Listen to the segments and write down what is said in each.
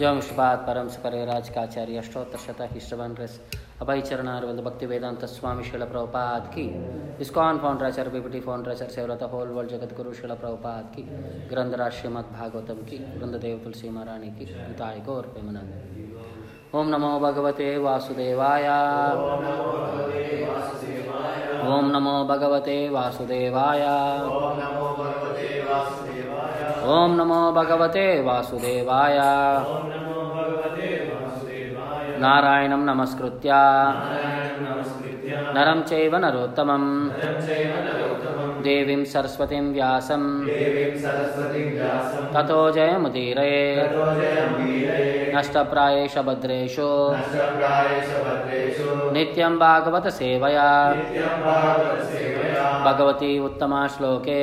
एवं श्रीपाद परम सकरे राजकाचार्य अष्टोत्तर शत हिस्टवन रेस अभय चरणारविंद भक्ति वेदांत स्वामी शिल प्रभुपाद की। इस्कॉन फाउंडराचर बीपीटी फाउंडराचर सेवरत होल वर्ल्ड जगत गुरु शिल प्रभुपाद की। ग्रंथराज श्रीमद भागवतम की। वृंददेव तुलसी महारानी की। हिताय गौर प्रेमानंद ओम नमो भगवते वासुदेवाय। ओम नमो भगवते वासुदेवाय। ओम नमो भगवते वासुदेवाय। नारायणं नमस्कृत्य। नरं चैव नरोत्तमं देवीं सरस्वतीं व्यासं ततो जयमुदीरये। नष्टप्रायेष भद्रेषु नित्यं भागवतसेवया भगवती उत्तमा श्लोके।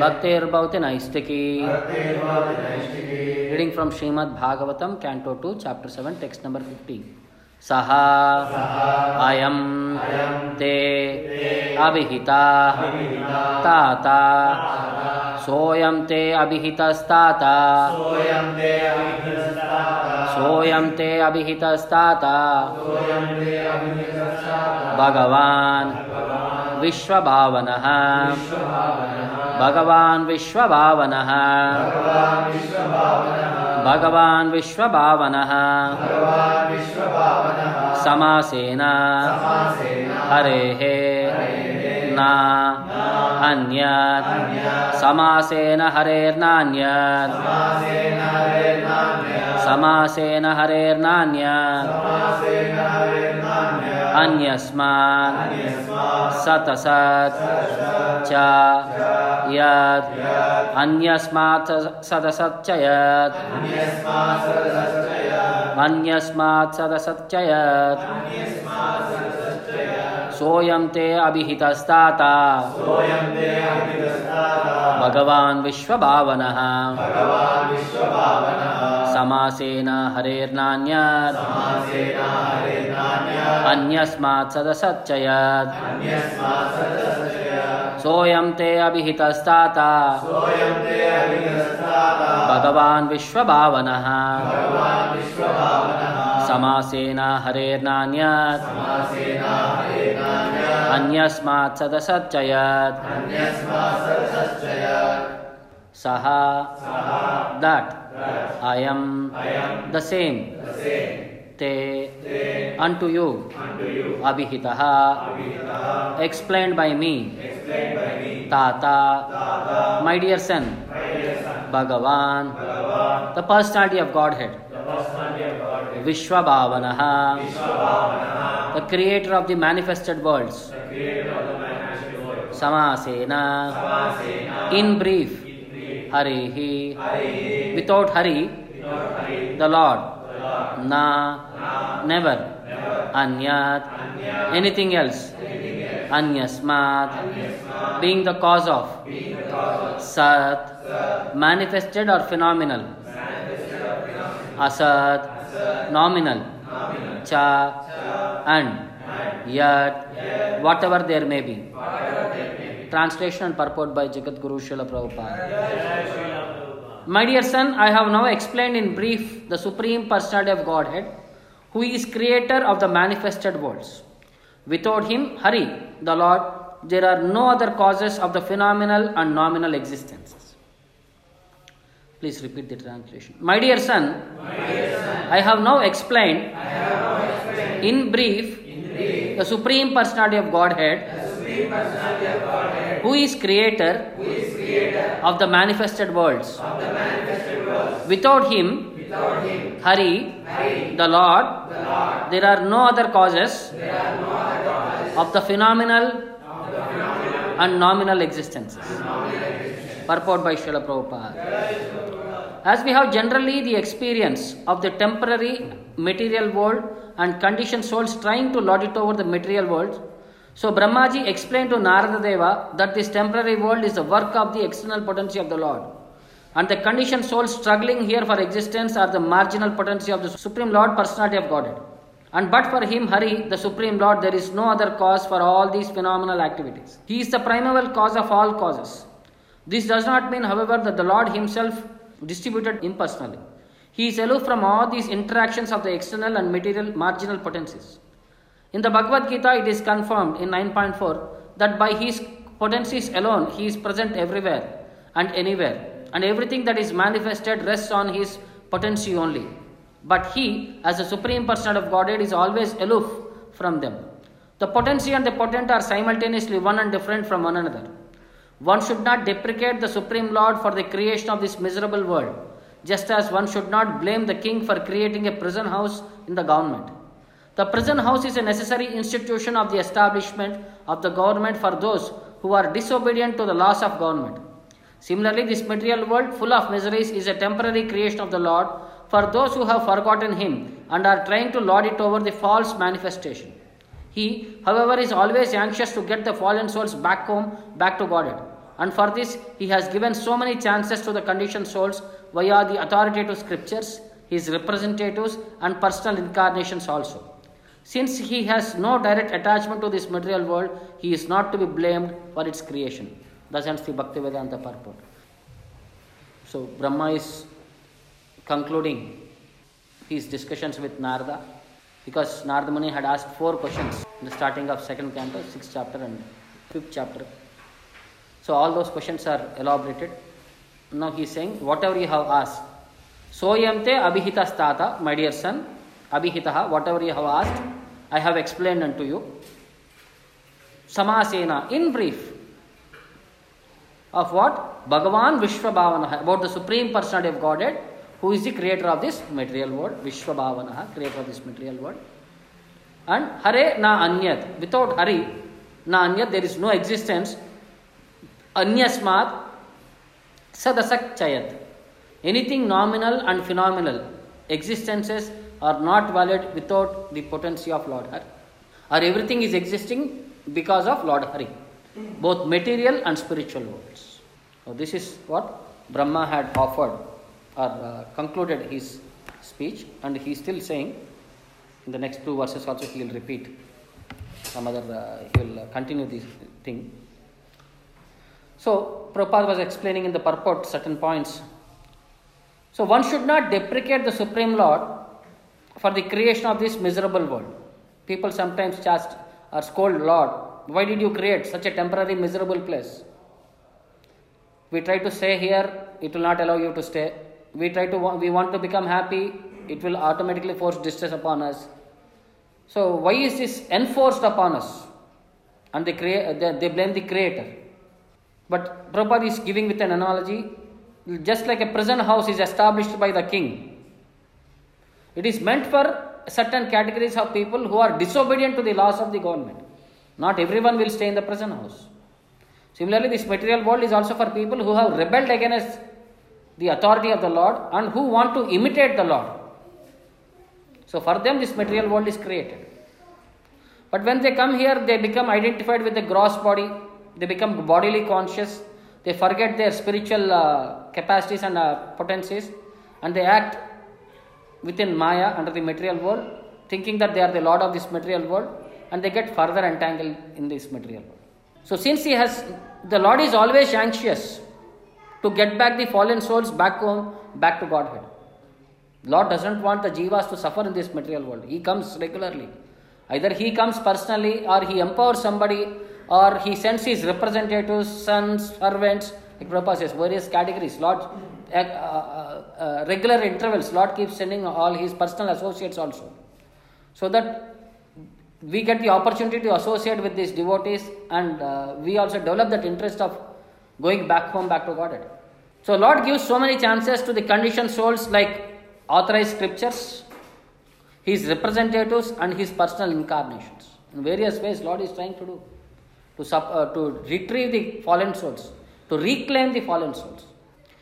भक्तिर्भवति नैष्टिकी reading from Srimad Bhagavatam canto 2 chapter 7 text number 50 सह अयम ते सोऽयं ते अभिहितस्ताता सोऽयं ते अभिहितस्ताता भगवान् विश्वभावनः भगवान् विश्वभावनः भगवान् विश्वभावनः। समासेन। हरेः न अन्यत्। समासेन हरेर्नान्यत्। समासेन हरेर्नान्यत्। अन्यस्मात्। सतसत्। च यत्। अन्यस्मात् सदसत् च यत्। अन्यस्मात् सदसत् च यत् सोऽयं ते अभिहितस्ताता। भगवान् विश्वभावनः। समासेन हरेर्नान्यत्। अन्यस्मात् सदसच्च यत् सोऽयं ते अभिहितस्ताता। भगवान् विश्वभावनः। समासेन हरेर्नान्यत् अन्यस्मात् सदसच्चयात्। सः दट्। अयं द सेम्। ते यू अभिहितः। एक्स्प्लेन्ड् बै मी ताता। मै डियर् सन् भगवान्। The personality of Godhead Vishwabhavana, the creator of the manifested worlds samasena in brief harihi without hari the lord na never anyat anything else anyasmat being the cause of sat manifested or phenomenal asat nominal cha and yet whatever there may be translation and purport by jagat guru Srila prabhupada my dear son, I have now explained in brief the Supreme Personality of Godhead, who is creator of the manifested worlds. Without him, Hari, the Lord, there are no other causes of the phenomenal and nominal existences. Please repeat the translation. My dear son, I have now explained, in, brief, the Supreme Personality of Godhead, who is creator, of the manifested worlds. Without him, Hari, the Lord, there are no other causes of the phenomenal and nominal existences. Purport by Srila Prabhupada. As we have generally the experience of the temporary material world and conditioned souls trying to lord it over the material world, so Brahmaji explained to Narada Deva that this temporary world is the work of the external potency of the Lord. And the conditioned souls struggling here for existence are the marginal potency of the Supreme Lord, personality of Godhead. And but for him, Hari, the Supreme Lord, there is no other cause for all these phenomenal activities. He is the primeval cause of all causes. This does not mean, however, that the Lord Himself distributed impersonally. He is aloof from all these interactions of the external and material marginal potencies. In the Bhagavad Gita, it is confirmed in 9.4 that by his potencies alone, he is present everywhere and anywhere, and everything that is manifested rests on his potency only. But he, as the Supreme Person of Godhead, is always aloof from them. The potency and the potent are simultaneously one and different from one another. One should not deprecate the Supreme Lord for the creation of this miserable world, just as one should not blame the king for creating a prison house in the government. The prison house is a necessary institution of the establishment of the government for those who are disobedient to the laws of government. Similarly, this material world, full of miseries, is a temporary creation of the Lord for those who have forgotten Him and are trying to lord it over the false manifestation. He, however, is always anxious to get the fallen souls back home, back to Godhead. And for this, he has given so many chances to the conditioned souls via the authoritative scriptures, his representatives, and personal incarnations also. Since he has no direct attachment to this material world, he is not to be blamed for its creation. Thus ends the Bhaktivedanta purport. So, Brahma is concluding his discussions with Narada because Narada Muni had asked four questions in the starting of second canto, sixth chapter, and fifth chapter. So all those questions are elaborated. Now he is saying, whatever you have asked, soyamte abhitastata, my dear son, abhitaha, whatever you have asked, I have explained unto you. Samasena, in brief, of what? Bhagavan Vishwabhavanaha, about the Supreme Personality of Godhead, who is the creator of this material world, Vishwabhavanaha, creator of this material world. And Hare na anyat, without Hari, na anyat, there is no existence. Anyasmat sadasak chayat. Anything nominal and phenomenal existences are not valid without the potency of Lord Hari. Or everything is existing because of Lord Hari, both material and spiritual worlds. So this is what Brahma had offered or uh, concluded his speech, and he is still saying in the next two verses also he will repeat some other, uh, he will uh, continue this thing. So, Prabhupada was explaining in the purport certain points. So, one should not deprecate the Supreme Lord for the creation of this miserable world. People sometimes just or scold Lord, why did you create such a temporary miserable place? We try to say here, it will not allow you to stay. We try to we want to become happy, it will automatically force distress upon us. So why is this enforced upon us? And they, create, they, they blame the creator. But Prabhupada is giving with an analogy, just like a prison house is established by the king. It is meant for certain categories of people who are disobedient to the laws of the government. Not everyone will stay in the prison house. Similarly, this material world is also for people who have rebelled against the authority of the Lord and who want to imitate the Lord. So, for them, this material world is created. But when they come here, they become identified with the gross body, they become bodily conscious, they forget their spiritual uh, capacities and uh, potencies, and they act within Maya under the material world, thinking that they are the Lord of this material world, and they get further entangled in this material world. So, since he has, the Lord is always anxious to get back the fallen souls back home, back to Godhead. Lord doesn't want the jivas to suffer in this material world. He comes regularly. Either he comes personally, or he empowers somebody, or he sends his representatives, sons, servants, like Prabhupada says, various categories. Lord, uh, uh, uh, regular intervals, Lord keeps sending all his personal associates also. So that we get the opportunity to associate with these devotees and uh, we also develop that interest of going back home, back to Godhead. So Lord gives so many chances to the conditioned souls like authorized scriptures, his representatives and his personal incarnations. In various ways Lord is trying to do to, sub, uh, to retrieve the fallen souls, to reclaim the fallen souls.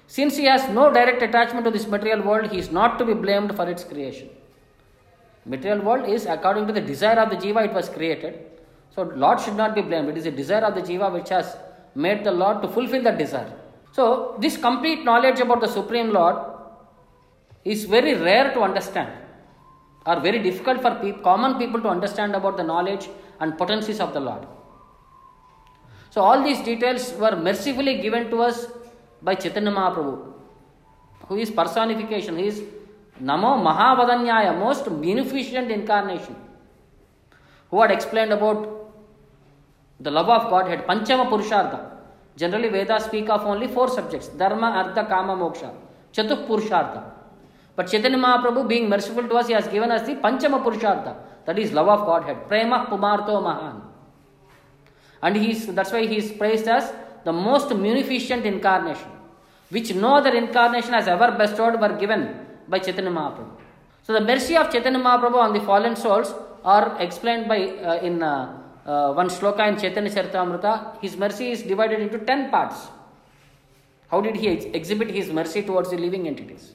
Since he has no direct attachment to this material world, he is not to be blamed for its creation. Material world is according to the desire of the jiva it was created. So Lord should not be blamed. It is the desire of the jiva which has made the Lord to fulfill that desire. So this complete knowledge about the Supreme Lord is very rare to understand or very difficult for pe- common people to understand about the knowledge and potencies of the Lord. So all these details were mercifully given to us by Chaitanya Mahaprabhu, who is personification, he is Namo Mahavadanyaya, most beneficent incarnation, who had explained about the love of Godhead, Panchama Purushartha. Generally, Vedas speak of only four subjects Dharma, Artha, Kama, Moksha, Chatuh Purushartha. But Chaitanya Mahaprabhu, being merciful to us, he has given us the Panchama Purushartha, that is love of Godhead. Prema Pumarto Mahan. And he is, that's why he is praised as the most munificent incarnation, which no other incarnation has ever bestowed were given by Chaitanya Mahaprabhu. So the mercy of Chaitanya Mahaprabhu on the fallen souls are explained by uh, in uh, uh, one shloka in Chaitanya Charitamrita. His mercy is divided into ten parts. How did he ex- exhibit his mercy towards the living entities?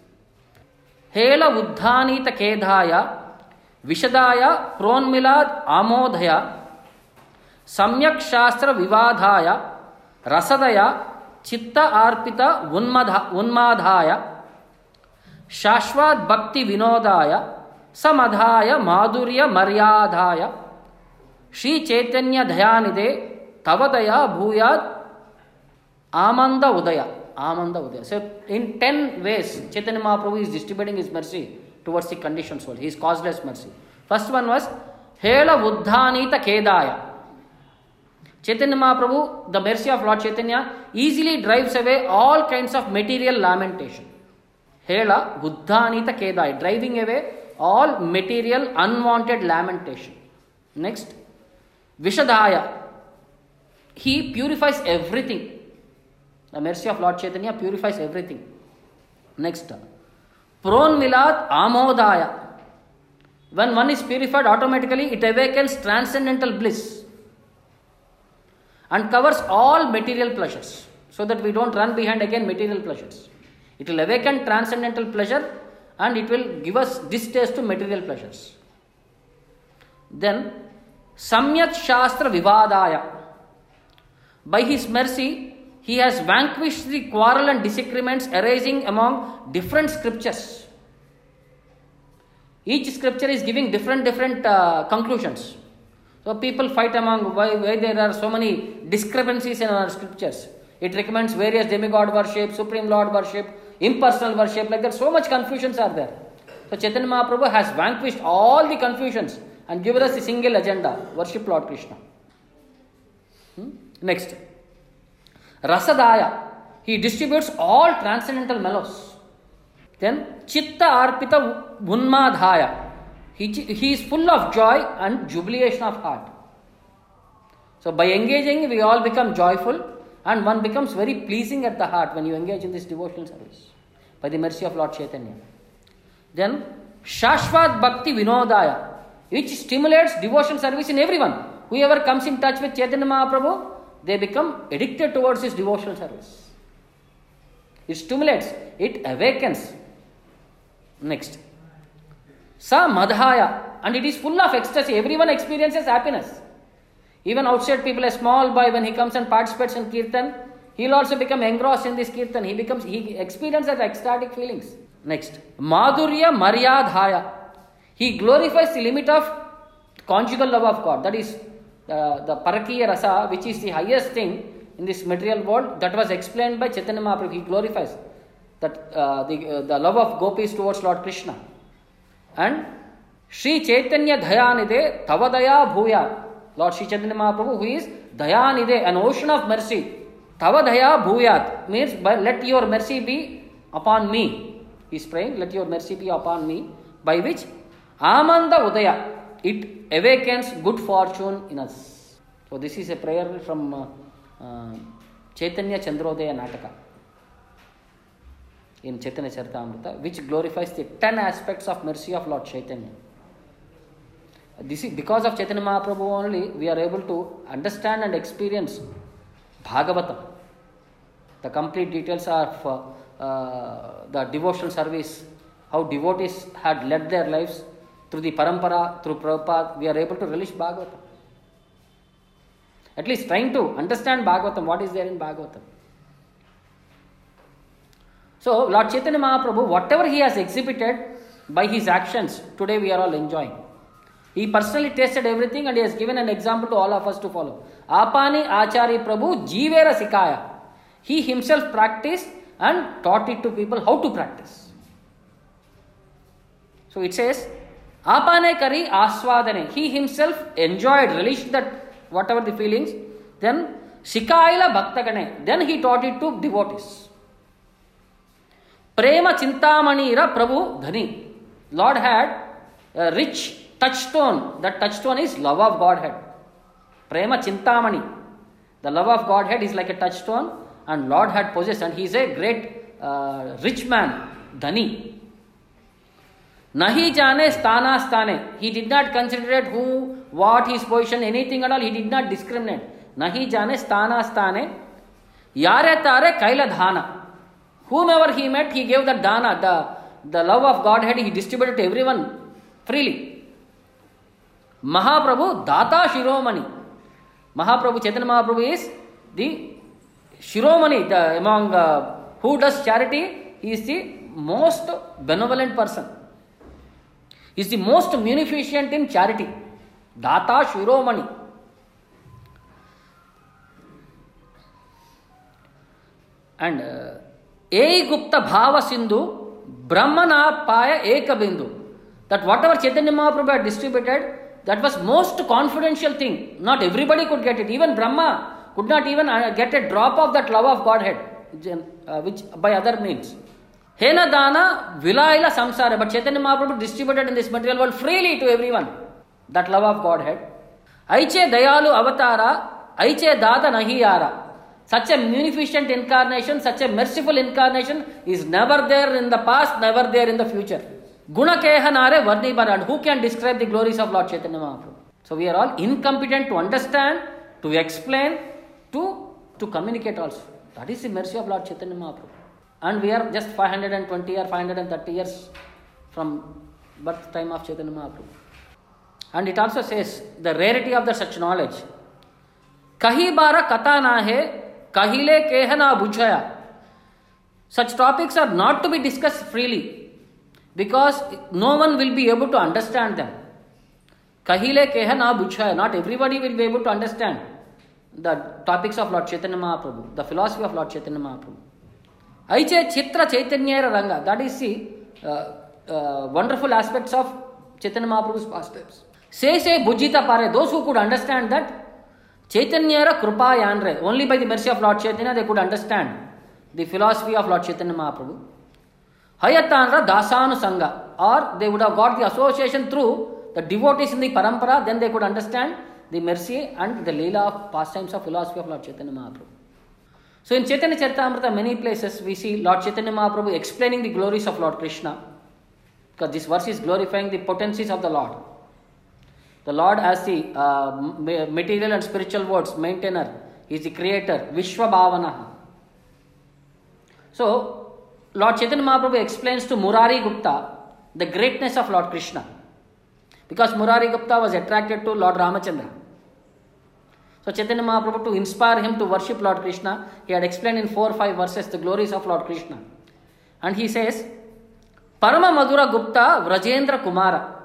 ಹೇಳ ಉದ್ಧಾನೀತ ಖೇದಾಯ ವಿಷದಾಯ ಪ್ರೋನ್ಮಿಲಾದ್ ಆಮೋದಯ ಸಮ್ಯಕ್ ಶಾಸ್ತ್ರ ವಿವಾದಾಯ ರಸದಯ ಚಿತ್ತ ಅರ್ಪಿತ ಉನ್ಮದ ಉನ್ಮಾದಾಯ ಶಾಶ್ವತ್ ಭಕ್ತಿ ವಿನೋದಾಯ ಸಮಧಾಯ ಮಾಧುರ್ಯ ಮರ್ಯಾದಾಯ ಶ್ರೀ ಚೈತನ್ಯ ದಯಾನಿದೆ ತವದಯ ಭೂಯಾತ್ ಆಮಂದ ಉದಯ ಆಮಂದ ಉದಯ so in ten ways Chaitanya Mahaprabhu is distributing his mercy towards the conditioned soul his causeless mercy first one was ಹೇಳ ಉದ್ಧಾನೀತ ಖೇದಾಯ Chaitanya Mahaprabhu, the mercy of Lord Chaitanya, easily drives away all kinds of material lamentation. Hela Buddhanita Kedai, driving away all material unwanted lamentation. Next, Vishadhaya, he purifies everything. The mercy of Lord Chaitanya purifies everything. Next, Pron Milat Amodaya. When one is purified, automatically it awakens transcendental bliss and covers all material pleasures so that we don't run behind again material pleasures. It will awaken transcendental pleasure and it will give us distaste to material pleasures. Then, Samyat Shastra Vivadaya. By his mercy, he has vanquished the quarrel and disagreements arising among different scriptures. Each scripture is giving different different uh, conclusions. So people fight among why, why there are so many discrepancies in our scriptures. It recommends various demigod worship, supreme lord worship, impersonal worship, like that. So much confusions are there. So Chaitanya Mahaprabhu has vanquished all the confusions and given us a single agenda: worship Lord Krishna. Hmm? Next, Rasadaya. He distributes all transcendental mellows. Then Chitta Arpita Unmadhaya. He, he is full of joy and jubilation of heart. So by engaging, we all become joyful and one becomes very pleasing at the heart when you engage in this devotional service by the mercy of Lord Chaitanya. Then Shashvat Bhakti Vinodaya, which stimulates devotion service in everyone. Whoever comes in touch with Chaitanya Mahaprabhu, they become addicted towards his devotional service. It stimulates, it awakens. Next. Sa Madhaya, and it is full of ecstasy. Everyone experiences happiness. Even outside people, a small boy, when he comes and participates in kirtan, he'll also become engrossed in this kirtan. He becomes, he experiences ecstatic feelings. Next, Madhurya Maryadhaya. He glorifies the limit of conjugal love of God. That is uh, the Parakiya Rasa, which is the highest thing in this material world. That was explained by Chaitanya Mahaprabhu. He glorifies that uh, the, uh, the love of gopis towards Lord Krishna. And Sri Chaitanya Dayanide Tavadaya Bhuya. Lord Sri Chaitanya Mahaprabhu, who is Dayanide, an ocean of mercy. Tavadaya Bhuyat means by, let your mercy be upon me. He is praying, let your mercy be upon me. By which Amanda Udaya, it awakens good fortune in us. So this is a prayer from uh, uh, Chaitanya Chandrodaya Nataka in Chaitanya Charitamrita, which glorifies the ten aspects of mercy of Lord Chaitanya. This is because of Chaitanya Mahaprabhu only we are able to understand and experience Bhagavatam. The complete details of uh, uh, the devotional service, how devotees had led their lives through the parampara, through Prabhupada, we are able to relish Bhagavatam. At least trying to understand Bhagavatam, what is there in Bhagavatam. So, Lord Chaitanya Mahaprabhu, whatever he has exhibited by his actions, today we are all enjoying. He personally tasted everything and he has given an example to all of us to follow. Apani Achari Prabhu Jivera Sikaya. He himself practiced and taught it to people how to practice. So it says, Apane kari aswadane. He himself enjoyed, relished that whatever the feelings. Then Shikaila Bhaktagane. Then he taught it to devotees. Prema Chintamanira Prabhu Dhani. Lord had a rich touchstone. That touchstone is love of Godhead. Prema Chintamani. The love of Godhead is like a touchstone, and Lord had possessed, and he is a great uh, rich man, Dhani. नहीं जाने स्थाना स्थाने he did not considerate who what his position anything at all he did not discriminate नहीं जाने स्थाना स्थाने यारे तारे कैल धान whomever he met he gave the दान the the love of God had he distributed to everyone freely Mahaprabhu दाता शिरोमणि Mahaprabhu Chaitanya Mahaprabhu is the Shiromani the among who does charity he is the most benevolent person He is the most munificent in charity. Data Shiromani. And uh, A Gupta Bhava Sindhu Brahmana Paya Eka Bindu. That whatever Chaitanya Mahaprabhu had distributed, that was most confidential thing. Not everybody could get it. Even Brahma could not even uh, get a drop of that love of Godhead, uh, which by other means. Hena Dana Vilaila Samsara. But Chaitanya Mahaprabhu distributed in this material world freely to everyone that love of Godhead. Aiche Dayalu Avatara, Aiche Dada Nahiyara. Such a munificent incarnation, such a merciful incarnation is never there in the past, never there in the future. Gunakehanare Varnibara. And who can describe the glories of Lord Chaitanya Mahaprabhu? So we are all incompetent to understand, to explain, to, to communicate also. That is the mercy of Lord Chaitanya Mahaprabhu. And we are just 520 or 530 years from birth time of Chaitanya Mahaprabhu. And it also says the rarity of the such knowledge. Kahi bara kata na kahile kehana bujhaya. Such topics are not to be discussed freely because no one will be able to understand them. Kahile kehana bujhaya. Not everybody will be able to understand the topics of Lord Chaitanya Mahaprabhu, the philosophy of Lord Chaitanya Mahaprabhu. Aiche Chitra Chaitanya Ranga. That is the uh, uh, wonderful aspects of Chaitanya Mahaprabhu's pastimes. Say say Bujita Pare. Those who could understand that Chaitanyara Krupa Yanre. Only by the mercy of Lord Chaitanya they could understand the philosophy of Lord Chaitanya Mahaprabhu. Hayatanra Dasanu Sangha. Or they would have got the association through the devotees in the parampara, then they could understand the mercy and the leela of pastimes of philosophy of Lord Chaitanya Mahaprabhu. So in Chaitanya Charitamrita, many places we see Lord Chaitanya Mahaprabhu explaining the glories of Lord Krishna. Because this verse is glorifying the potencies of the Lord. The Lord as the uh, material and spiritual worlds maintainer. He is the creator, Vishwa Bhavana. So, Lord Chaitanya Mahaprabhu explains to Murari Gupta the greatness of Lord Krishna. Because Murari Gupta was attracted to Lord Ramachandra. So Chaitanya Mahaprabhu to inspire him to worship Lord Krishna, he had explained in four or five verses the glories of Lord Krishna. And he says, Parama Madhura Gupta Vrajendra Kumara.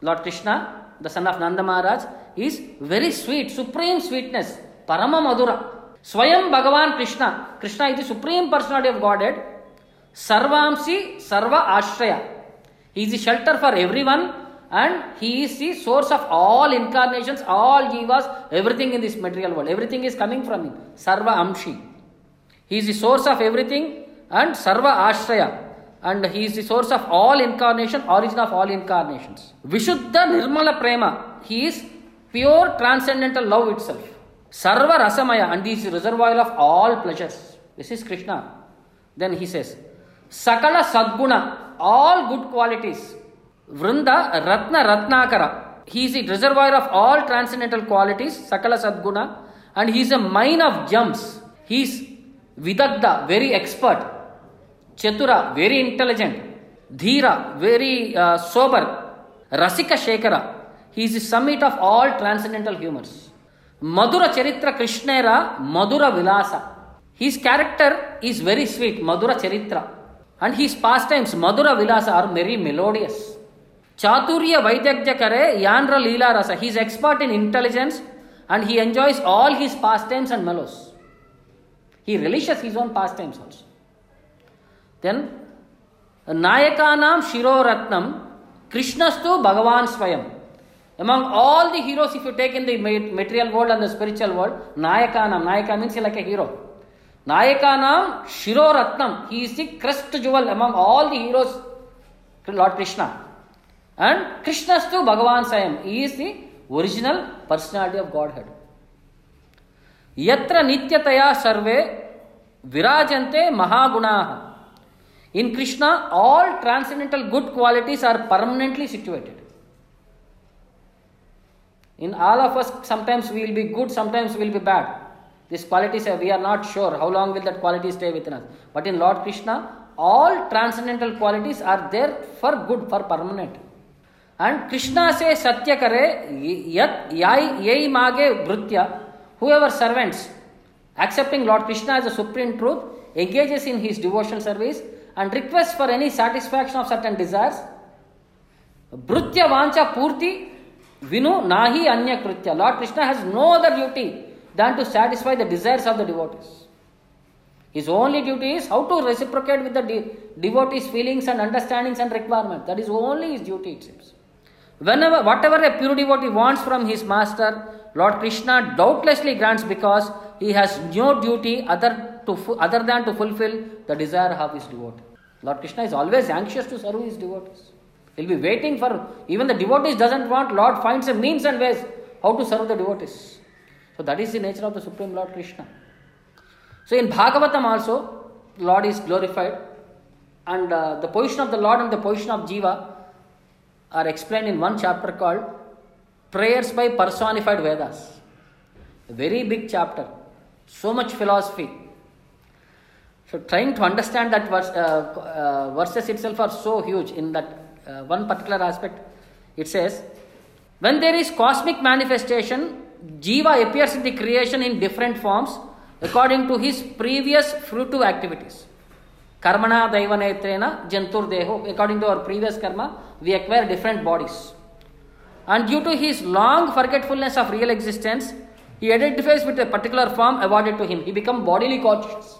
Lord Krishna, the son of Nanda Maharaj, is very sweet, supreme sweetness. Parama Madhura. Swayam Bhagavan Krishna. Krishna is the supreme personality of Godhead. Sarvamsi Sarva Ashraya. He is the shelter for everyone and he is the source of all incarnations, all jivas, everything in this material world. Everything is coming from him. Sarva Amshi. He is the source of everything and Sarva Ashraya. And he is the source of all incarnation, origin of all incarnations. Vishuddha Nirmala Prema. He is pure transcendental love itself. Sarva Rasamaya. And he is the reservoir of all pleasures. This is Krishna. Then he says, Sakala Sadguna. All good qualities. Very expert. Chatura, very intelligent. Dhira, very uh, sober. Rasika Shekara, he is the summit of all transcendental humors. Madhura Charitra Krishnera, Madhura Vilasa. His character is very sweet, Madhura Charitra. And his pastimes, Madhura Vilasa, are very melodious. Chaturya Vaidagya Kare Yandra Leela Rasa. He is expert in intelligence and he enjoys all his pastimes and mellows. He relishes his own pastimes also. Then Nayakanam Shiroratnam Krishnastu Bhagavan Swayam. Among all the heroes, if you take in the ma- material world and the spiritual world, Nayakanam, Nayaka means like a hero. Nayakanam Shiroratnam, he is the crest jewel among all the heroes, Lord Krishna. And Krishnastu Bhagavan Swayam, he is the original personality of Godhead. यत्र नित्यतया सर्वे विराजन्ते महागुणाः in krishna all transcendental good qualities are permanently situated in all of us sometimes we will be good sometimes we will be bad these qualities we are not sure how long will that quality stay within us but in lord krishna all transcendental qualities are there for good for permanent and Krishna से सत्य करे ये मागे भृत्य whoever servants accepting Lord Krishna as a supreme truth engages in his devotional service and request for any satisfaction of certain desires भृत्य वांच पूर्ति विनु ना ही अन्य कृत्य Lord Krishna has no other duty than to satisfy the desires of the devotees His only duty is how to reciprocate with the de- devotees' feelings and understandings and requirements. That is only his duty, it seems. Whenever whatever a pure devotee wants from his master lord krishna doubtlessly grants because he has no duty other to other than to fulfill the desire of his devotee. Lord krishna is always anxious to serve his devotees. He'll be waiting for even the devotees doesn't want lord finds a means and ways how to serve the devotees. So that is the nature of the supreme lord krishna. So in bhagavatam also lord is glorified and uh, the position of the lord and the position of jiva are explained in one chapter called prayers by personified vedas a very big chapter so much philosophy so trying to understand that verse, uh, uh, verses itself are so huge in that uh, one particular aspect. It says, when there is cosmic manifestation, Jiva appears in the creation in different forms according to his previous fruitive activities. Karmana daivanetrena jantur. According to our previous karma, we acquire different bodies. And due to his long forgetfulness of real existence, he identifies with a particular form awarded to him. He becomes bodily conscious.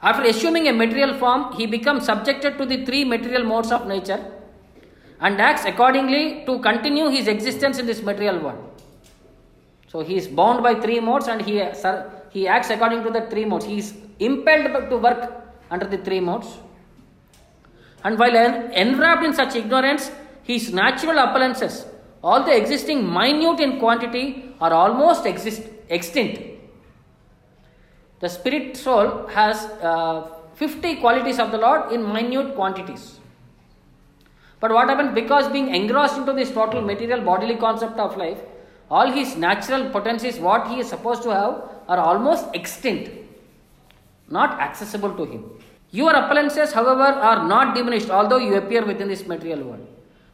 After assuming a material form, he becomes subjected to the three material modes of nature and acts accordingly to continue his existence in this material world. So he is bound by three modes and he, he acts according to the three modes. He is impelled to work under the three modes. And while en- enwrapped in such ignorance, his natural appearances, the existing minute in quantity, are almost exist- extinct. The spirit soul has uh, 50 qualities of the Lord in minute quantities. But what happens because being engrossed into this total material bodily concept of life, all his natural potencies, what he is supposed to have, are almost extinct, not accessible to him. Your appearances, however, are not diminished, although you appear within this material world.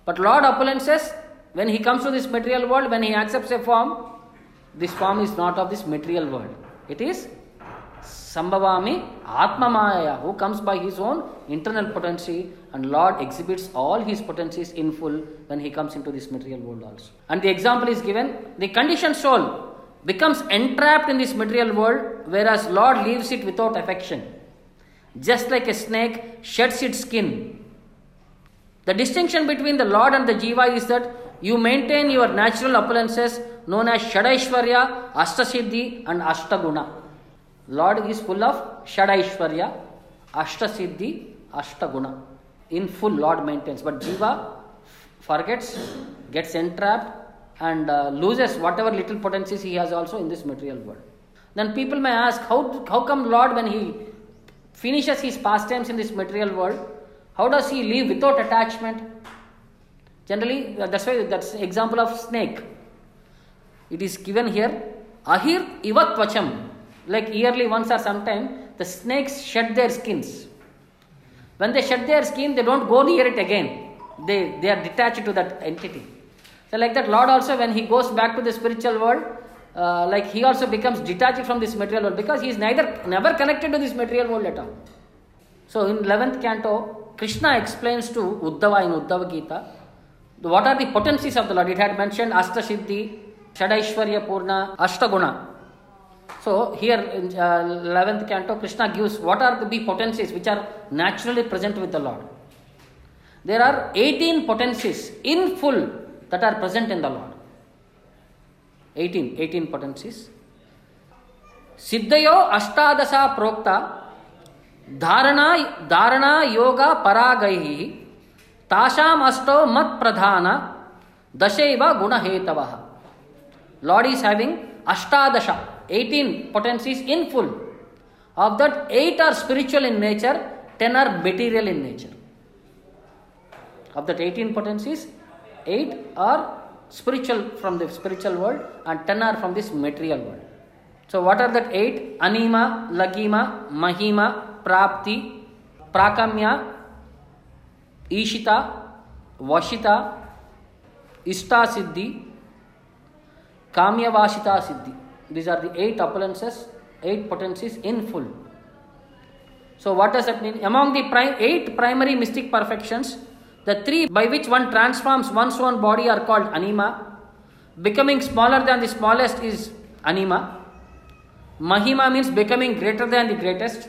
But Lord appearances, when he comes to this material world, when he accepts a form, this form is not of this material world. It is Sambhavami Atmamaya, who comes by his own internal potency, and Lord exhibits all his potencies in full when he comes into this material world also. And the example is given the conditioned soul becomes entrapped in this material world, whereas Lord leaves it without affection. Just like a snake sheds its skin. The distinction between the Lord and the Jiva is that you maintain your natural appearances known as Shadaishwarya, Astasiddhi, and Ashtaguna. Lord is full of Shadaishwarya, Ashtasiddhi, Ashtaguna. In full, Lord maintains. But Jiva forgets, gets entrapped, and uh, loses whatever little potencies he has also in this material world. Then people may ask, how, how come Lord, when he finishes his pastimes in this material world, how does he live without attachment? Generally, uh, that's why that's example of snake. It is given here, ahir ivat vacham. Like yearly once or sometime, the snakes shed their skins. When they shed their skin, they don't go near it again. They, they are detached to that entity. So, like that, Lord also, when he goes back to the spiritual world, uh, like he also becomes detached from this material world because he is neither never connected to this material world at all. So, in 11th canto, Krishna explains to Uddhava in Uddhava Gita what are the potencies of the Lord. It had mentioned Ashtasiddhi, Shadaishwarya Purna, Ashtaguna. So here in uh, 11th canto, Krishna gives what are the potencies which are naturally present with the Lord. There are 18 potencies in full that are present in the Lord. 18, 18 potencies. सिद्धयो अष्टादशा प्रोक्ता धारणा धारणा योग परागैः तासाम् अष्टौ मत् प्रधान दशैव गुणहेतवः Lord is having Ashtadasha, 18 potencies in full. Of that, 8 are spiritual in nature, 10 are material in nature. Of that 18 potencies, 8 are spiritual from the spiritual world and 10 are from this material world. So, what are that 8? Anima, Lagima, Mahima, Prapti, Prakamya, Ishita, Vashita, Ista Siddhi, Kamya Kamyavashita Siddhi. These are the eight opulences, eight potencies in full. So, what does that mean? Among the pri- eight primary mystic perfections, the three by which one transforms one's own body are called anima. Becoming smaller than the smallest is anima. Mahima means becoming greater than the greatest.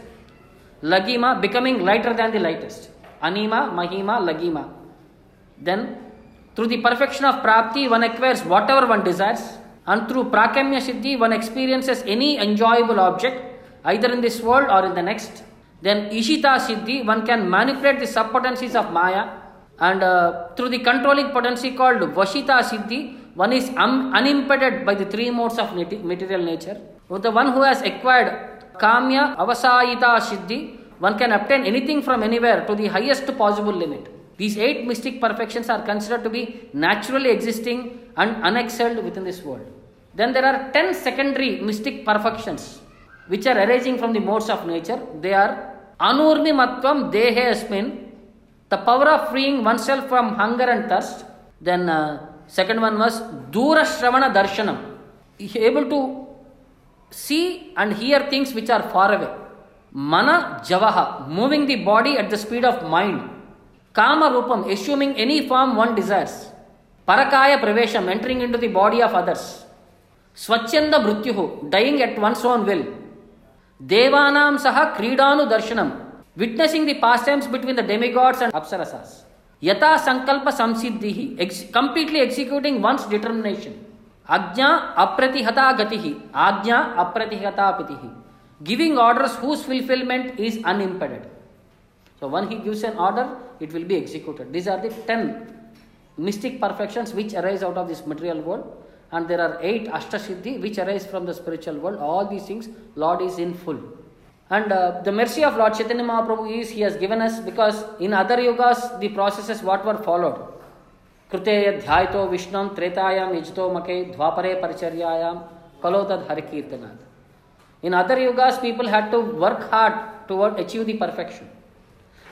Lagima, becoming lighter than the lightest. Anima, Mahima, Lagima. Then, through the perfection of Prapti, one acquires whatever one desires. And through Prakamya Siddhi, one experiences any enjoyable object, either in this world or in the next. Then Ishita Siddhi, one can manipulate the subpotencies of Maya. And uh, through the controlling potency called Vashita Siddhi, one is un- unimpeded by the three modes of material nature. With the one who has acquired Kamya Avasayita Siddhi, one can obtain anything from anywhere to the highest possible limit. These eight mystic perfections are considered to be naturally existing and unexcelled within this world. Then there are ten secondary mystic perfections which are arising from the modes of nature. They are Anurnimatvam Dehe Asmin, the power of freeing oneself from hunger and thirst. Then uh, second one was Dura Shravana Darshanam, able to see and hear things which are far away. Mana Javaha, moving the body at the speed of mind. Kama Rupam, assuming any form one desires. Parakaya Pravesham, entering into the body of others. Swachanda Mrityuhu, dying at one's own will. Devanam Saha Kridanu Darshanam, witnessing the pastimes between the demigods and Apsarasas. Yata Sankalpa Samsiddhihi, ex- completely executing one's determination. Ajna Apratihata Gatihi, Ajna Apratihata Pitihi, giving orders whose fulfillment is unimpeded. So, when he gives an order, it will be executed. These are the ten mystic perfections which arise out of this material world, and there are eight Ashtasiddhi which arise from the spiritual world. All these things, Lord is in full. And uh, the mercy of Lord Chaitanya Mahaprabhu is He has given us because in other yugas the processes what were followed. कृते ध्यायतो विष्णुं त्रेतायाम यजतो मके द्वापरे परिचर्यायाम कलो तद Hari कीर्तनाथ In other yugas, people had to work hard to achieve the perfection.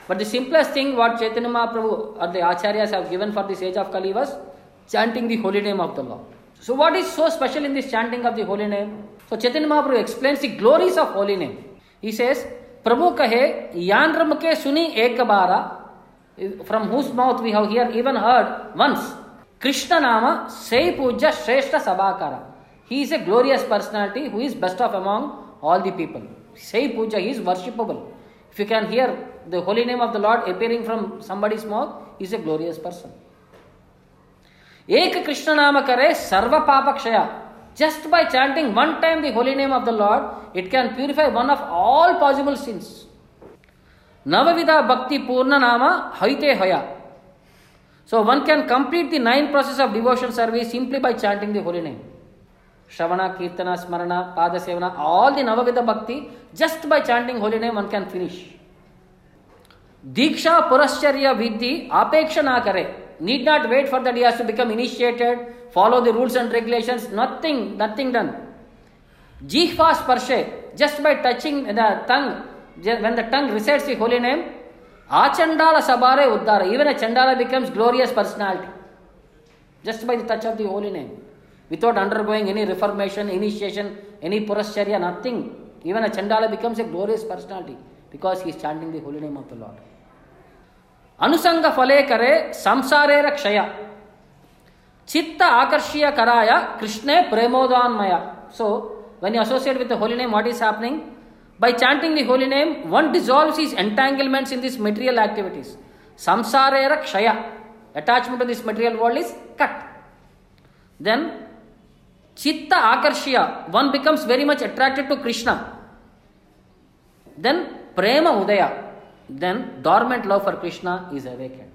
But the simplest thing what Chaitanya Mahaprabhu or the Acharyas have given for this age of Kali was chanting the holy name of the Lord. So, what is so special in this chanting of the holy name? So, Chaitanya Mahaprabhu explains the glories of holy name. इसेस प्रभु कहे यान रम के सुनी एक बारा from whose mouth we have hear even heard once Krishna नाम से पूज्य श्रेष्ठ सभाकर he is a glorious personality who is best of among all the people से पूज्य he is worshipable if you can hear the holy name of the Lord appearing from somebody's mouth is a glorious person एक कृष्ण नाम करे सर्व पाप क्षय just by chanting one time the holy name of the lord it can purify one of all possible sins Navavida Bhakti Purna Nama Haite Haya. So one can complete the nine process of devotion service simply by chanting the holy name. Shravana, Kirtana, Smarana, Pada Sevana, all the Navavida Bhakti, just by chanting holy name one can finish. Diksha Purascharya Vidhi Apeksha kare. Need not wait for that he to become initiated, follow the rules and regulations, nothing, nothing done. Jihva Sparshe, just by touching the tongue, when the tongue recites the holy name, Achandala Sabare Uddara, even a Chandala becomes glorious personality. Just by the touch of the holy name. Without undergoing any reformation, initiation, any Purascharya, nothing. Even a Chandala becomes a glorious personality because he is chanting the holy name of the Lord. Fale Kare Samsarera Kshaya. चित्त आकर्षीय कराय कृष्णे प्रेमोदान्मय so when you associate with holy name what is happening by chanting the holy name one dissolve his entanglements in this material activities संसारेर क्षय attachment in this material world is cut then चित्त आकर्षीय one becomes very much attracted to Krishna then Prem Uday then dormant love for Krishna is awakened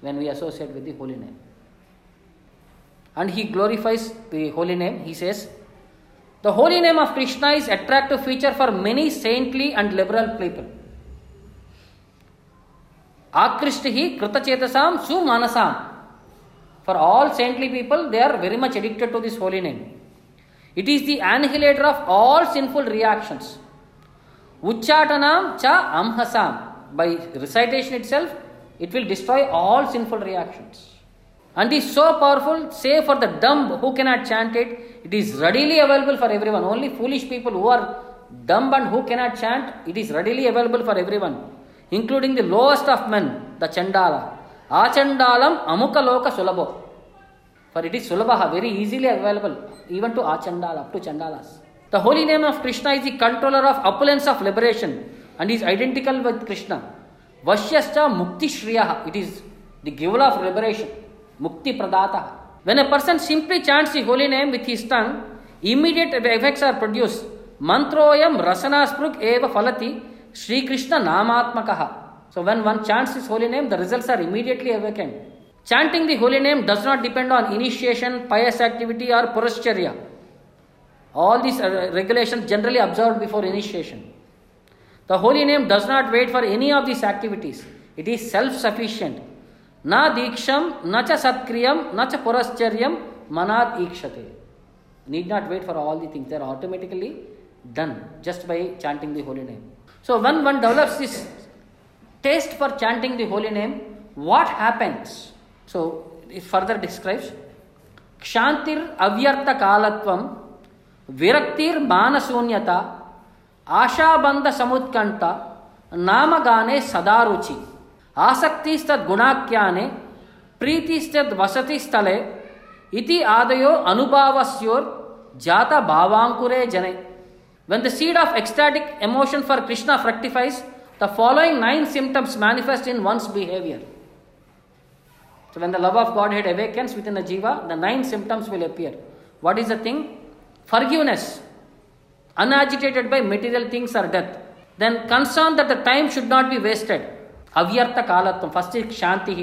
when we associate with the holy name. And he glorifies the holy name. He says, The holy name of Krishna is attractive feature for many saintly and liberal people. Akrishtihi kritachetasam sumanasam. For all saintly people, they are very much addicted to this holy name. It is the annihilator of all sinful reactions. Uchatanam cha amhasam. By recitation itself, it will destroy all sinful reactions. And is so powerful, say for the dumb who cannot chant it, it is readily available for everyone. Only foolish people who are dumb and who cannot chant, it is readily available for everyone, including the lowest of men, the Chandala. Achandalam amukaloka sulabho. For it is sulabha, very easily available, even to Achandala, up to Chandalas. The holy name of Krishna is the controller of opulence of liberation and is identical with Krishna. Vashyascha mukti shriya, it is the giver of liberation. मुक्ति प्रदाता। When a person simply chants the holy name with his tongue immediate effects are produce मंत्रोयम रसना स्पृक एव फलति Shrikrishna नामात्मक so when one chants is holy name the results are immediately awakened chanting the holy name does not depend on initiation pious activity or पुरश्चर्य all this regulation generally observe before initiation the holy name does not wait for any of this activities it is self sufficient न दीक्षम, न च सत्क्रियम, न च पुरश्चर्य मनात् ईक्षते। Need not wait for all the things are automatically done just by chanting the holy name so one one develops this taste for chanting the holy name what happens so it further describes क्षांतिर अव्यर्थ कालत्वम विरक्तिर मान आशाबंध समुत्कंठ नाम गाने सदा आसक्तिस्थ् गुणाख्या प्रीतिस्थ् वसति स्थले आदयो अनुभावस्ोर्जाताकुरे जने। When the seed of ecstatic emotion for Krishna fructifies the following nine symptoms manifest in one behaviour so when the love of Godhead awakens within the jiva the nine symptoms will appear what is the thing forgiveness unagitated by material things are death then concern that the time should not be wasted अव्यर्थ कालत्व first is शांति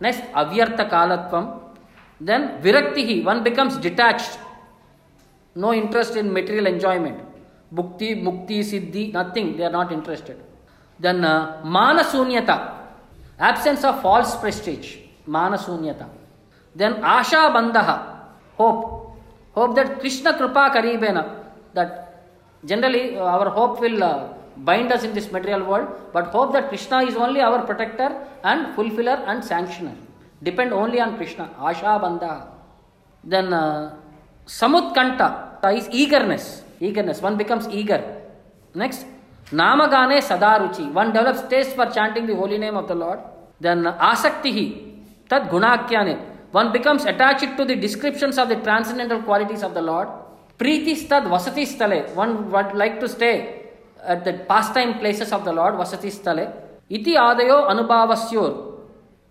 next अव्यर्थ कालत्व then विरक्ति one becomes detached no interest in material enjoyment भुक्ति मुक्ति सिद्धि nothing they are not interested then मान शून्यता absence of false prestige मान शून्यता देन आशा बंध होप होप दैट कृष्ण कृपा करीबेन that generally our hope will bind us in this material world, but hope that Krishna is only our protector and fulfiller and sanctioner. Depend only on Krishna. Asha Bandha. Then uh, Samutkanta is eagerness. Eagerness. One becomes eager. Next, Namagane Sadaruchi. One develops taste for chanting the holy name of the Lord. Then Asaktihi. Tad Gunakyane. One becomes attached to the descriptions of the transcendental qualities of the Lord. Preetistad vasati stale. One would like to stay at the pastime places of the Lord, vasati stale. Iti adayo anubhavasyur.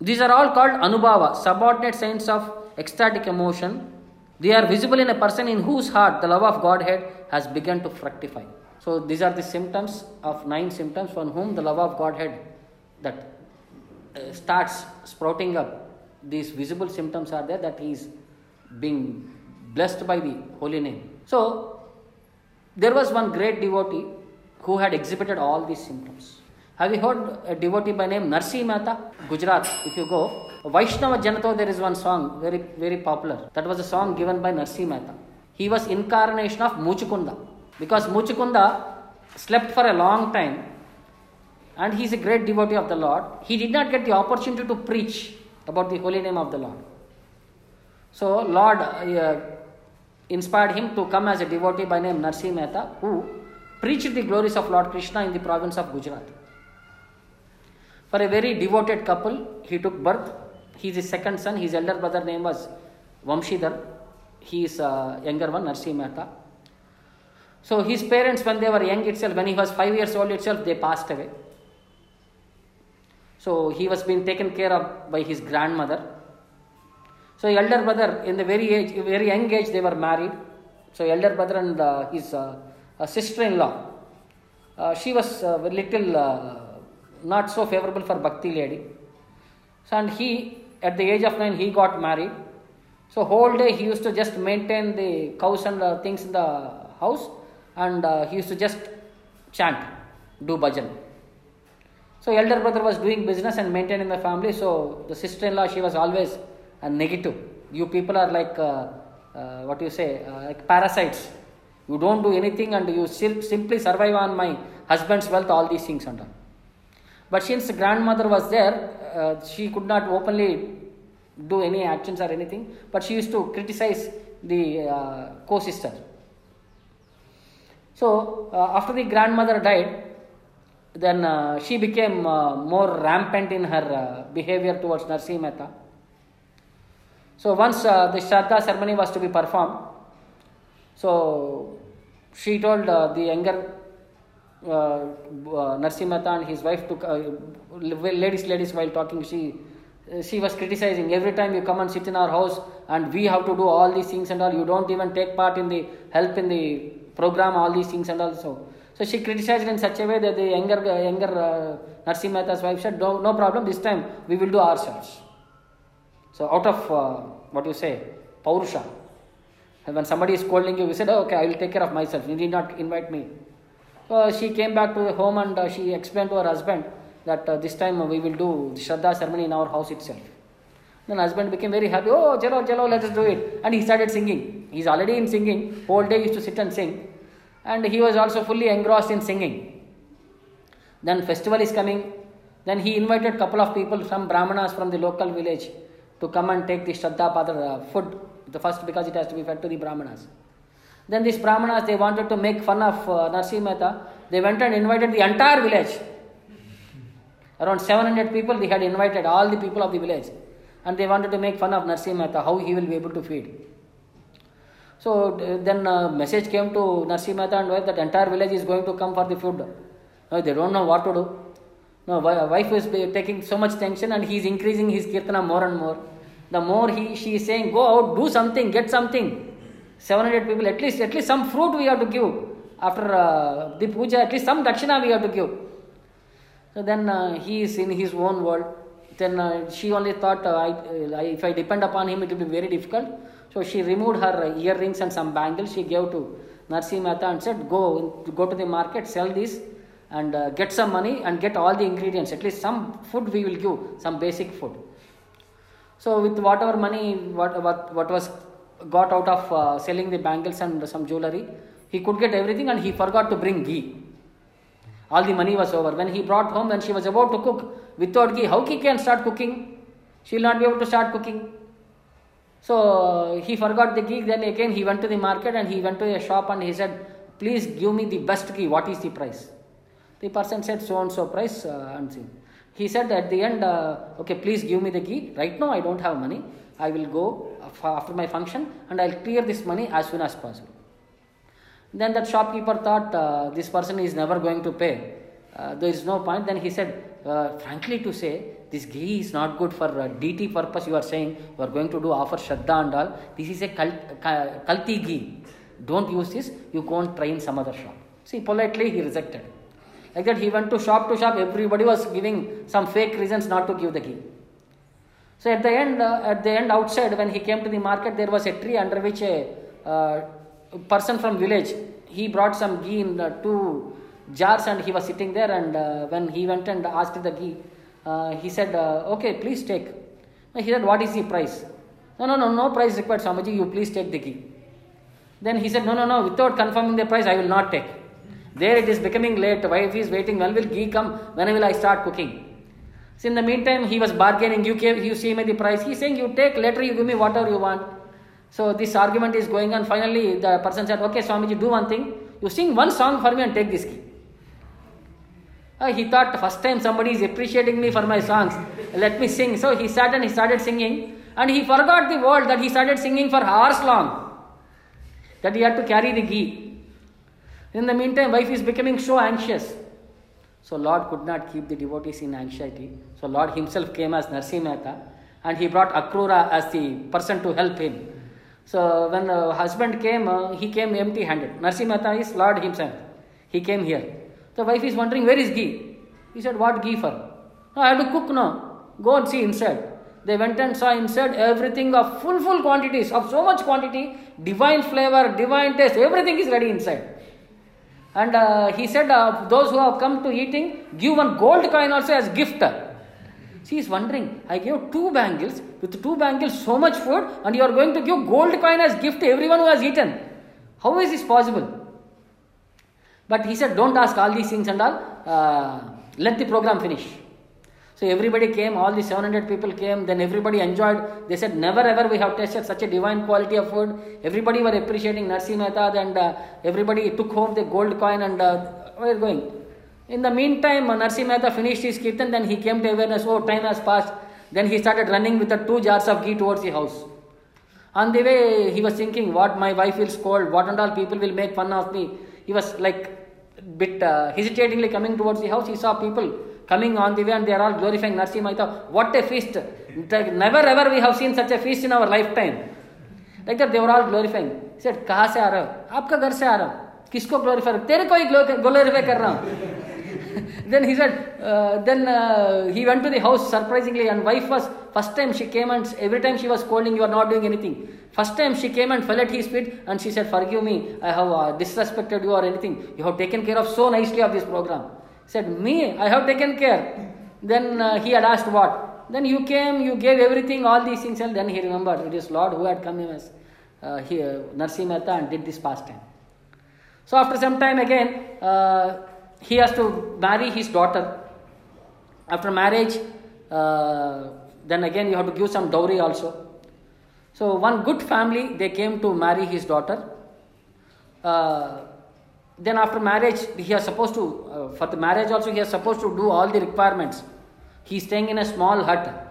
These are all called anubhava, subordinate signs of ecstatic emotion. They are visible in a person in whose heart the love of Godhead has begun to fructify. So these are the symptoms of nine symptoms from whom the love of Godhead that uh, starts sprouting up. These visible symptoms are there that he is being blessed by the holy name. So, there was one great devotee who had exhibited all these symptoms. Have you heard a devotee by name Narsi Mehta? Gujarat, if you go, Vaishnava Janato, there is one song, very, very popular. That was a song given by Narsi Mehta. He was incarnation of Muchukunda. Because Muchukunda slept for a long time and he is a great devotee of the Lord. He did not get the opportunity to preach about the holy name of the Lord. So, Lord uh, inspired him to come as a devotee by name Narsi Mehta, who preached the glories of Lord Krishna in the province of Gujarat. For a very devoted couple, he took birth. He is his second son. His elder brother name was Vamshidhar. he is uh, younger one, Narsi Mehta. So his parents, when they were young itself, when he was five years old itself, they passed away. So he was being taken care of by his grandmother. So elder brother, in the very age, very young age, they were married. So elder brother and uh, his uh, sister-in-law, uh, she was uh, a little uh, not so favorable for Bhakti lady. So and he, at the age of nine, he got married. So whole day he used to just maintain the cows and things in the house, and uh, he used to just chant, do bhajan. So elder brother was doing business and maintaining the family. So the sister-in-law she was always a negative. You people are like uh, uh, what you say, like parasites. You don't do anything and you simply survive on my husband's wealth. All these things and all. But since grandmother was there, uh, she could not openly do any actions or anything. But she used to criticize the uh, co-sister. So uh, after the grandmother died, then uh, she became uh, more rampant in her uh, behavior towards Narsi Mehta. So once uh, the Shraddha ceremony was to be performed, so she told uh, the younger uh, uh, Narsi Mehta and his wife took uh, ladies ladies while talking she uh, she was criticizing every time you come and sit in our house and we have to do all these things and all you don't even take part in the help in the program all these things and all so she criticized in such a way that the younger younger uh, Narsi Mehta's wife said no, no problem this time we will do ourselves. So out of uh, what you say paurusha when somebody is scolding you you said oh, okay I will take care of myself you need not invite me so she came back to the home and uh, she explained to her husband that uh, this time we will do the Shraddha ceremony in our house itself. Then husband became very happy. Oh, chalo, chalo, let us do it. And he started singing. He's already in singing. Whole day used to sit and sing. And he was also fully engrossed in singing. Then festival is coming. Then he invited couple of people, some brahmanas from the local village, to come and take the Shraddha Padra uh, food. The first because it has to be fed to the brahmanas. Then these brahmanas, they wanted to make fun of uh, Narsi. They went and invited the entire village. Around 700 people they had invited, all the people of the village. And they wanted to make fun of Narsi how he will be able to feed. So then uh, message came to Narsi and wife that entire village is going to come for the food. No, they don't know what to do. No, wi- wife is taking so much tension and he is increasing his kirtana more and more. The more he she is saying, go out, do something, get something. 700 people, at least at least some fruit we have to give. After uh, the puja, at least some dakshina we have to give. So then uh, he is in his own world. Then uh, she only thought, uh, I, I, if I depend upon him, it will be very difficult. So she removed her uh, earrings and some bangles. She gave to Narsi and said, go go to the market, sell this, and uh, get some money and get all the ingredients. At least some food we will give, some basic food. So with whatever money, what what, what was got out of uh, selling the bangles and some jewelry, he could get everything, and he forgot to bring ghee. All the money was over. When he brought home, when she was about to cook without ghee, how he can start cooking? She will not be able to start cooking. So uh, he forgot the ghee. Then again he went to the market and he went to a shop and he said, "Please give me the best ghee. What is the price?" The person said, "So and so price." Uh, and see. He said at the end, uh, "Okay, please give me the ghee. Right now I don't have money. I will go after my function and I'll clear this money as soon as possible." Then that shopkeeper thought uh, this person is never going to pay. Uh, there is no point. Then he said, uh, frankly to say, this ghee is not good for uh, DT purpose. You are saying you are going to do offer Shraddha and all. This is a kalti ghee. Don't use this. You go and try in some other shop. See, politely he rejected. Like that, he went to shop to shop. Everybody was giving some fake reasons not to give the ghee. So at the end, uh, at the end outside, when he came to the market, there was a tree under which a uh, person from village he brought some ghee in two jars and he was sitting there. And uh, when he went and asked the ghee, uh, he said, uh, "Okay, please take." He said, "What is the price?" No, no, no, no price required, Swamiji. You please take the ghee. Then he said, "No, no, no. Without confirming the price, I will not take." There it is becoming late. Wife is waiting. When will ghee come? When will I start cooking? So in the meantime, he was bargaining. You gave, you see me the price. He's saying, you take later. You give me whatever you want. So this argument is going on. Finally, the person said, okay, Swamiji, do one thing. You sing one song for me and take this ghee. Uh, he thought first time somebody is appreciating me for my songs. Let me sing. So he sat and he started singing. And he forgot the world that he started singing for hours long. that he had to carry the ghee. In the meantime, wife is becoming so anxious. So Lord could not keep the devotees in anxiety. So Lord himself came as Narsi Mehta and he brought Akrura as the person to help him. So when the husband came, uh, he came empty handed. Narsi Mehta is Lord himself. He came here. The wife is wondering, where is ghee? He said, what ghee for? No, I have to cook now. Go and see inside. They went and saw inside everything of full, full quantities, of so much quantity, divine flavor, divine taste, everything is ready inside. And uh, he said, uh, those who have come to eating, give one gold coin also as gift. She is wondering, I gave two bangles, with two bangles so much food, and you are going to give gold coin as gift to everyone who has eaten. How is this possible? But he said, don't ask all these things and all, uh, let the program finish. So everybody came, all the 700 people came, then everybody enjoyed. They said, never ever we have tasted such a divine quality of food. Everybody were appreciating Narsi Mehta and uh, everybody took home the gold coin and uh, we're going. In the meantime, uh, Narsi Mehta finished his kirtan, then he came to awareness, oh, time has passed. Then he started running with the two jars of ghee towards the house. On the way, he was thinking, what my wife will scold, what and all people will make fun of me. He was like bit uh, hesitatingly coming towards the house. He saw people coming on the way and they are all glorifying Narsi Mehta. What a feast! Never ever we have seen such a feast in our lifetime. Like that they were all glorifying. He said, कहाँ से आ रहे हो आपका घर से आ रहा हूँ किसको ग्लोरीफाई तेरे को ही ग्लोरीफाई कर रहा हूँ then he said uh, then uh, he went to the house surprisingly and wife was first time she came and every time she was scolding you are not doing anything first time she came and fell at his feet and she said forgive me i have uh, disrespected you or anything you have taken care of so nicely of this program said me i have taken care then uh, he had asked what then you came you gave everything all these things and then he remembered it is lord who had come as uh, here Narsi Mehta and did this pastime so after some time again uh, he has to marry his daughter. After marriage, uh, then again you have to give some dowry also. So one good family they came to marry his daughter. Uh, then after marriage he is supposed to uh, for the marriage also he is supposed to do all the requirements. He is staying in a small hut.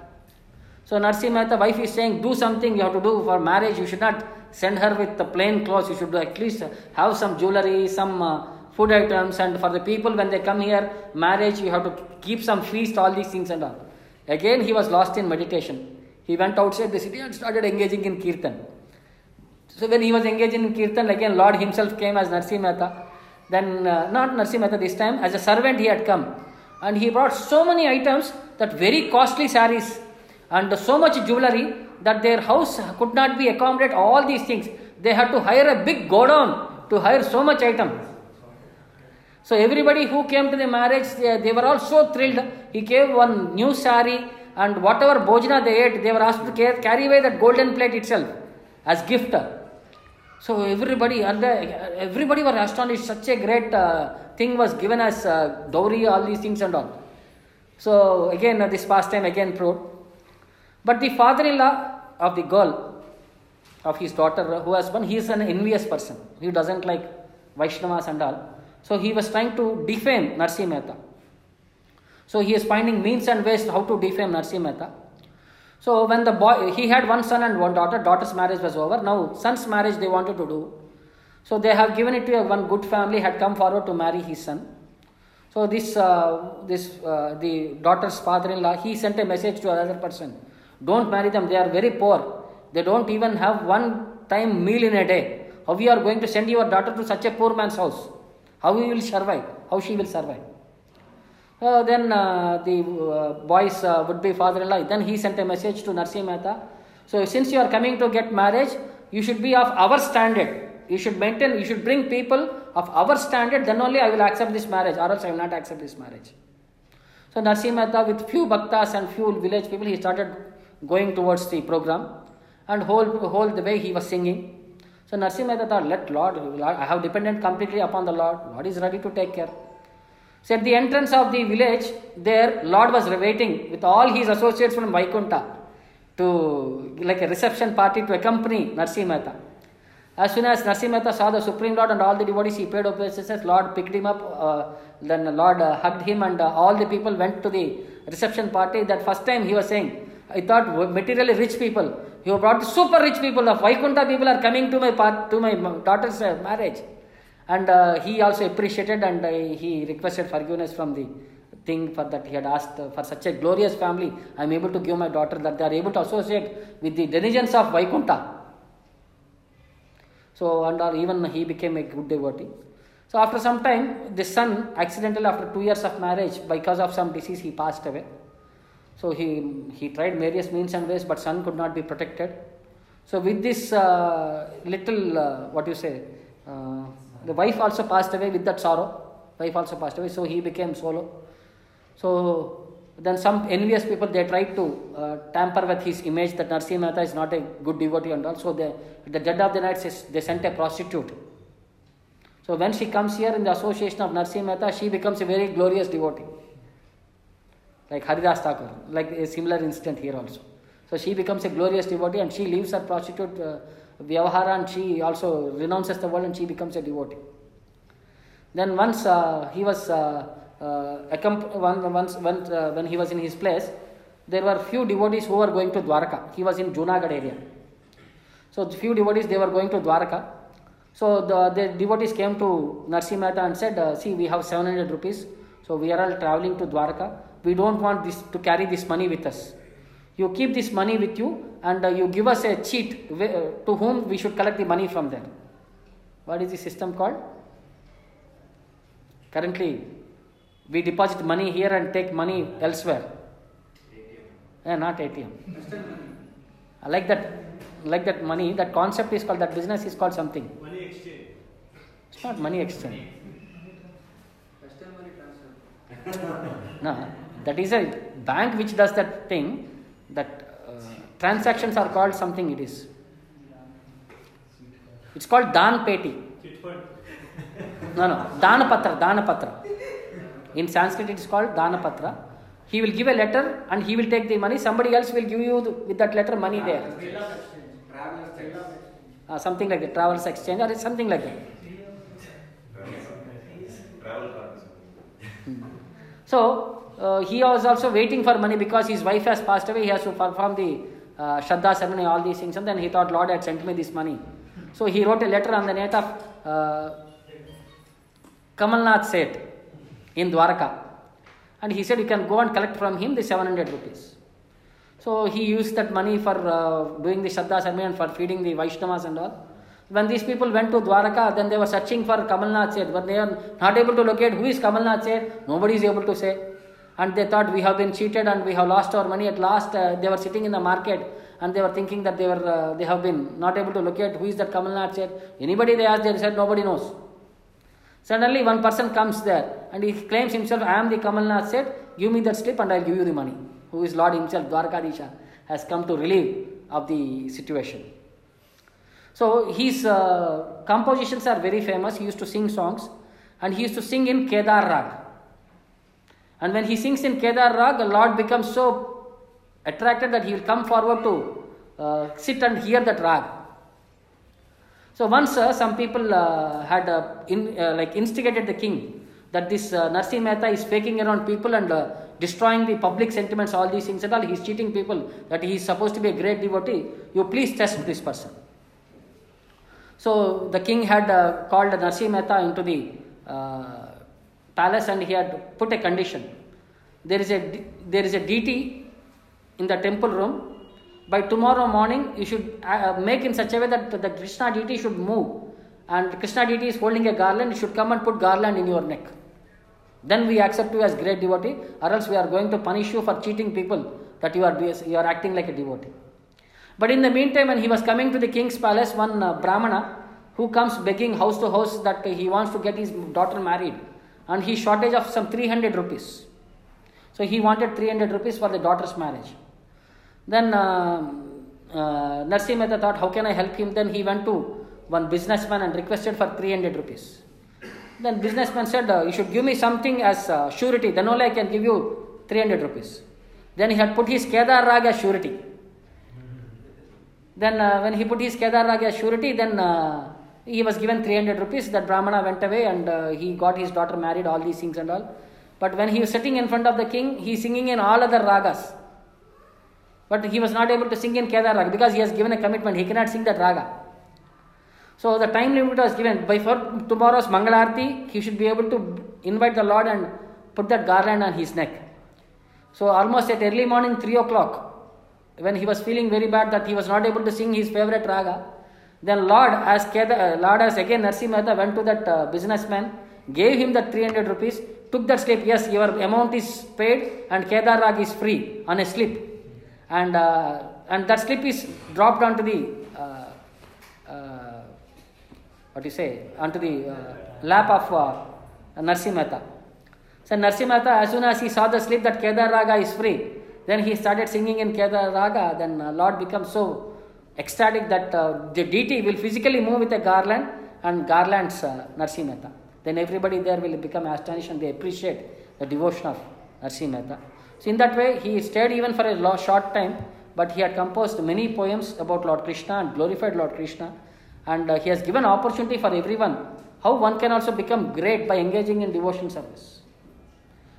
So Narsi Mehta wife is saying do something you have to do for marriage. You should not send her with the plain clothes. You should at least have some jewelry, some uh, food items and for the people when they come here marriage you have to keep some feast all these things and all again he was lost in meditation he went outside the city and started engaging in kirtan so when he was engaging in kirtan again lord himself came as narsi mehta then uh, not narsi this time as a servant he had come and he brought so many items that very costly saris and so much jewelry that their house could not be accommodate all these things they had to hire a big godown to hire so much item so everybody who came to the marriage, they, they were all so thrilled. He gave one new sari and whatever bojana they ate, they were asked to carry away that golden plate itself as gift. So everybody, and everybody were astonished. Such a great uh, thing was given as uh, dowry, all these things and all. So again, uh, this pastime again proved. But the father-in-law of the girl, of his daughter, who has one, he is an envious person. He doesn't like Vaishnavas and all. So he was trying to defame Narsi Mehta. So he is finding means and ways how to defame Narsi Mehta. So when the boy, he had one son and one daughter. Daughter's marriage was over. Now son's marriage they wanted to do. So they have given it to a, one good family had come forward to marry his son. So this uh, this uh, the daughter's father-in-law he sent a message to another person. Don't marry them. They are very poor. They don't even have one time meal in a day. How you are going to send your daughter to such a poor man's house? How he will survive? How she will survive? Uh, then uh, the uh, boy's uh, would-be father-in-law, then he sent a message to Narsi Mehta. So since you are coming to get marriage, you should be of our standard. You should maintain, you should bring people of our standard, then only I will accept this marriage, or else I will not accept this marriage. So Narsi Mehta with few bhaktas and few village people, he started going towards the program and whole, whole the way he was singing. So Narsi Mehta thought, let Lord, I have depended completely upon the Lord. Lord is ready to take care. So at the entrance of the village, there Lord was waiting with all his associates from Vaikunta to like a reception party to accompany Narsi Mehta. As soon as Narsi Mehta saw the Supreme Lord and all the devotees, he paid obeisances. Lord picked him up. Uh, then Lord uh, hugged him, and uh, all the people went to the reception party. That first time he was saying, I thought materially rich people, You brought super rich people. The Vaikunta people are coming to my part, to my daughter's uh, marriage. And uh, he also appreciated and uh, he requested forgiveness from the thing for that he had asked uh, for such a glorious family. I am able to give my daughter that they are able to associate with the denizens of Vaikunta. So, and or even he became a good devotee. So, after some time, the son accidentally, after two years of marriage, because of some disease, he passed away. So, he, he tried various means and ways, but son could not be protected. So, with this uh, little, uh, what you say, uh, the wife also passed away with that sorrow. Wife also passed away, so he became solo. So, then some envious people they tried to uh, tamper with his image that Narsimha Mehta is not a good devotee and all. So they, at the dead of the night they sent a prostitute. So when she comes here in the association of Narsimha Mehta, she becomes a very glorious devotee. Like Haridas Thakur, like a similar incident here also. So she becomes a glorious devotee and she leaves her prostitute uh, Vyavahara and she also renounces the world and she becomes a devotee. Then once uh, he was uh, uh, once, once uh, when he was in his place, there were few devotees who were going to Dwarka. He was in Junagadh area. So few devotees they were going to Dwarka. So the, the devotees came to Narsimha Mehta and said, uh, "See, we have 700 rupees. So we are all traveling to Dwarka. We don't want this to carry this money with us. You keep this money with you, and uh, you give us a cheat uh, to whom we should collect the money from there. What is the system called? Currently, we deposit money here and take money elsewhere. Yeah, not ATM. I like that, like that money. That concept is called that business is called something. Money exchange. It's not money exchange. no, that is a bank which does that thing. That uh, transactions are called something. It is. It's called Dan Peti. No, no, Dana Patra, Dana Patra. In Sanskrit, it is called Danapatra. He will give a letter and he will take the money. Somebody else will give you the, with that letter money there. Uh, something like that. Travelers exchange or something like that. So uh, he was also waiting for money because his wife has passed away. He has to perform the uh, Shraddha ceremony, all these things. And then he thought, Lord had sent me this money. So he wrote a letter on the net of uh, Kamalnath Seth in Dwarka. And he said, You can go and collect from him the 700 rupees. So he used that money for uh, doing the Shraddha ceremony and for feeding the Vaishnavas and all. When these people went to Dwaraka, then they were searching for Kamalnath Seth, but they are not able to locate who is Kamalnath Seth. Nobody is able to say. And they thought we have been cheated and we have lost our money. At last, uh, they were sitting in the market and they were thinking that they were uh, they have been not able to locate who is that Kamalnath Seth Anybody they asked, they said nobody knows. Suddenly one person comes there and he claims himself, I am the Kamalnath Seth give me that slip and I'll give you the money. Who is Lord himself, Dwarkadisha, has come to relieve of the situation. So his uh, compositions are very famous. He used to sing songs and he used to sing in Kedar Rag. And when he sings in Kedar Rag, the Lord becomes so attracted that he will come forward to uh, sit and hear that rag. So once uh, some people uh, had uh, in, uh, like instigated the king that this uh, Mehta is faking around people and uh, destroying the public sentiments, all these things and all. He's cheating people that he is supposed to be a great devotee. You please test this person. So the king had called Narsimha Mehta into the palace and he had put a condition. There is a there is a deity in the temple room by tomorrow morning you should uh, make in such a way that the Krishna deity should move and Krishna deity is holding a garland, you should come and put garland in your neck. Then we accept you as great devotee or else we are going to punish you for cheating people that you are, you are acting like a devotee. But in the meantime when he was coming to the king's palace, one uh, Brahmana who comes begging house to house that he wants to get his daughter married and he shortage of some 300 rupees. So he wanted 300 rupees for the daughter's marriage. Then uh, uh, Narsimha Mehta thought, how can I help him? Then he went to one businessman and requested for 300 rupees. Then businessman said, uh, you should give me something as uh, surety, then only I can give you 300 rupees. Then he had put his Kedar Rag as surety. Then uh, when he put his Kedar Rag as surety, then uh, he was given 300 rupees. That Brahmana went away and uh, he got his daughter married, all these things and all. But when he was sitting in front of the king, he singing in all other ragas. But he was not able to sing in Kedar Raga because he has given a commitment. He cannot sing that Raga. So the time limit was given. By for tomorrow's Mangalarti, he should be able to invite the Lord and put that garland on his neck. So almost at early morning, 3 o'clock, when he was feeling very bad that he was not able to sing his favorite raga, then Lord, as Kedar, uh, Lord, as again Narsi Mehta went to that uh, businessman, gave him that 300 rupees, took that slip. Yes, your amount is paid, and Kedar Rag is free on a slip, and uh, and that slip is dropped onto the uh, uh, what do you say onto the uh, lap of uh, Narsi. So Narsi Mehta, as soon as he saw the slip that Kedar Raga is free, then he started singing in Kedar Raga. Then Lord becomes so ecstatic that uh, the deity will physically move with a garland and garlands uh, Narsi. Then everybody there will become astonished and they appreciate the devotion of Narsi. So in that way, he stayed even for a lo- short time, but he had composed many poems about Lord Krishna and glorified Lord Krishna. And uh, he has given opportunity for everyone how one can also become great by engaging in devotion service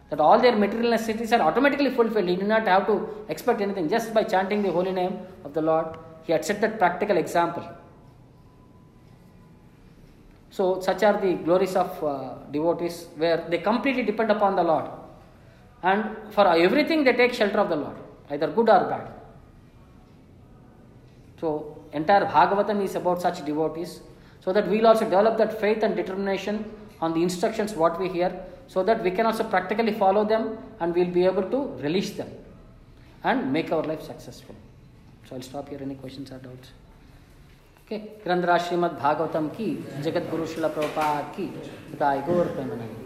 that all their material necessities are automatically fulfilled. He did not have to expect anything just by chanting the holy name of the Lord. He had set that practical example. So, such are the glories of uh, devotees where they completely depend upon the Lord. And for everything, they take shelter of the Lord, either good or bad. So, entire Bhagavatam is about such devotees, so that we will also develop that faith and determination on the instructions what we hear, so that we can also practically follow them and we will be able to release them and make our life successful. So, I'll stop here. Any questions or doubts? Okay ग्रंथराज Srimad Bhagavatam की जगत गुरु शिला प्रभुपाद की बताए गौर प्रेमानंद